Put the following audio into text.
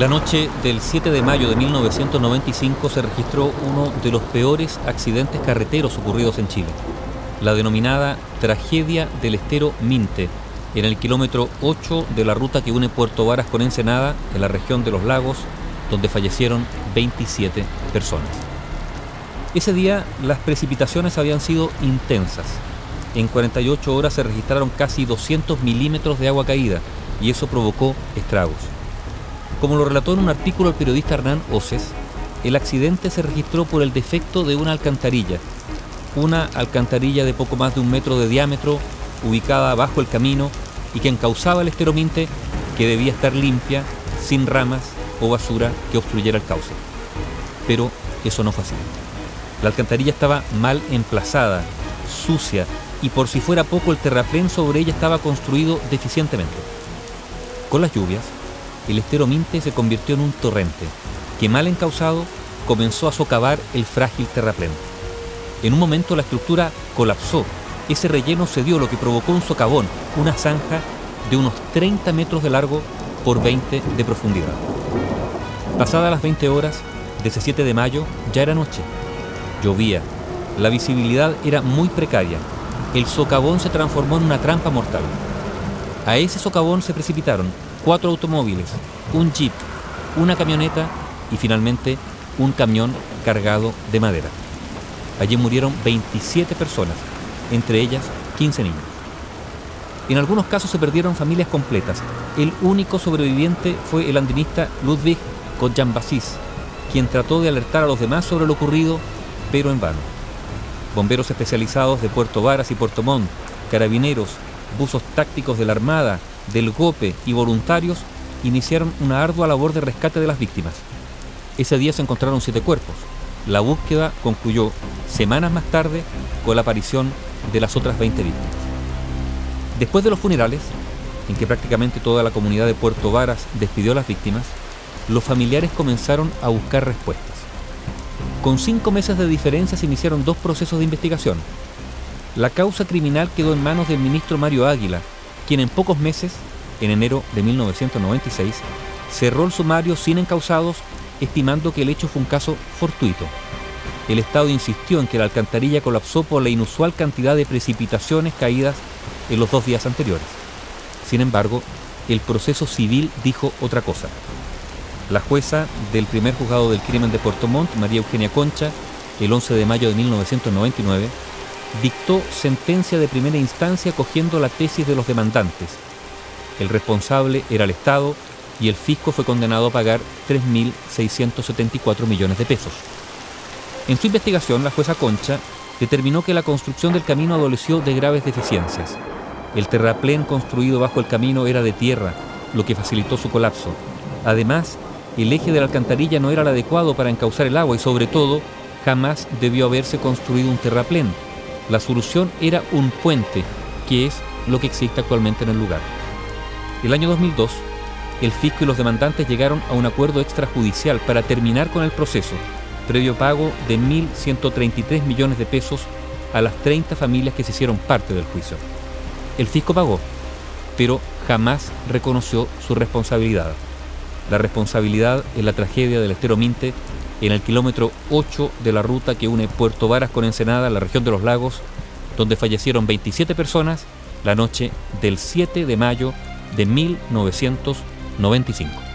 La noche del 7 de mayo de 1995 se registró uno de los peores accidentes carreteros ocurridos en Chile, la denominada tragedia del estero Minte, en el kilómetro 8 de la ruta que une Puerto Varas con Ensenada, en la región de los lagos, donde fallecieron 27 personas. Ese día las precipitaciones habían sido intensas. En 48 horas se registraron casi 200 milímetros de agua caída y eso provocó estragos. Como lo relató en un artículo el periodista Hernán Oces, el accidente se registró por el defecto de una alcantarilla, una alcantarilla de poco más de un metro de diámetro, ubicada bajo el camino y que encauzaba el estero Minte, que debía estar limpia, sin ramas o basura que obstruyera el cauce. Pero eso no fue así. La alcantarilla estaba mal emplazada, sucia, y por si fuera poco el terraplén sobre ella estaba construido deficientemente. Con las lluvias, el estero Minte se convirtió en un torrente, que mal encauzado comenzó a socavar el frágil terraplén. En un momento la estructura colapsó, ese relleno cedió lo que provocó un socavón, una zanja de unos 30 metros de largo por 20 de profundidad. Pasadas las 20 horas, de ese 7 de mayo, ya era noche. Llovía. La visibilidad era muy precaria. El socavón se transformó en una trampa mortal. A ese socavón se precipitaron cuatro automóviles, un jeep, una camioneta y finalmente un camión cargado de madera. Allí murieron 27 personas, entre ellas 15 niños. En algunos casos se perdieron familias completas. El único sobreviviente fue el andinista Ludwig Kodjan-Basis, quien trató de alertar a los demás sobre lo ocurrido pero en vano. Bomberos especializados de Puerto Varas y Puerto Montt, carabineros, buzos tácticos de la Armada, del GOPE y voluntarios iniciaron una ardua labor de rescate de las víctimas. Ese día se encontraron siete cuerpos. La búsqueda concluyó semanas más tarde con la aparición de las otras 20 víctimas. Después de los funerales, en que prácticamente toda la comunidad de Puerto Varas despidió a las víctimas, los familiares comenzaron a buscar respuestas. Con cinco meses de diferencia se iniciaron dos procesos de investigación. La causa criminal quedó en manos del ministro Mario Águila, quien en pocos meses, en enero de 1996, cerró el sumario sin encausados, estimando que el hecho fue un caso fortuito. El Estado insistió en que la alcantarilla colapsó por la inusual cantidad de precipitaciones caídas en los dos días anteriores. Sin embargo, el proceso civil dijo otra cosa. La jueza del primer juzgado del crimen de Puerto Montt, María Eugenia Concha, el 11 de mayo de 1999, dictó sentencia de primera instancia cogiendo la tesis de los demandantes. El responsable era el Estado y el fisco fue condenado a pagar 3.674 millones de pesos. En su investigación, la jueza Concha determinó que la construcción del camino adoleció de graves deficiencias. El terraplén construido bajo el camino era de tierra, lo que facilitó su colapso. Además, el eje de la alcantarilla no era el adecuado para encauzar el agua y sobre todo jamás debió haberse construido un terraplén. La solución era un puente, que es lo que existe actualmente en el lugar. El año 2002, el fisco y los demandantes llegaron a un acuerdo extrajudicial para terminar con el proceso, previo pago de 1.133 millones de pesos a las 30 familias que se hicieron parte del juicio. El fisco pagó, pero jamás reconoció su responsabilidad la responsabilidad en la tragedia del estero Minte en el kilómetro 8 de la ruta que une Puerto Varas con Ensenada, la región de los lagos, donde fallecieron 27 personas la noche del 7 de mayo de 1995.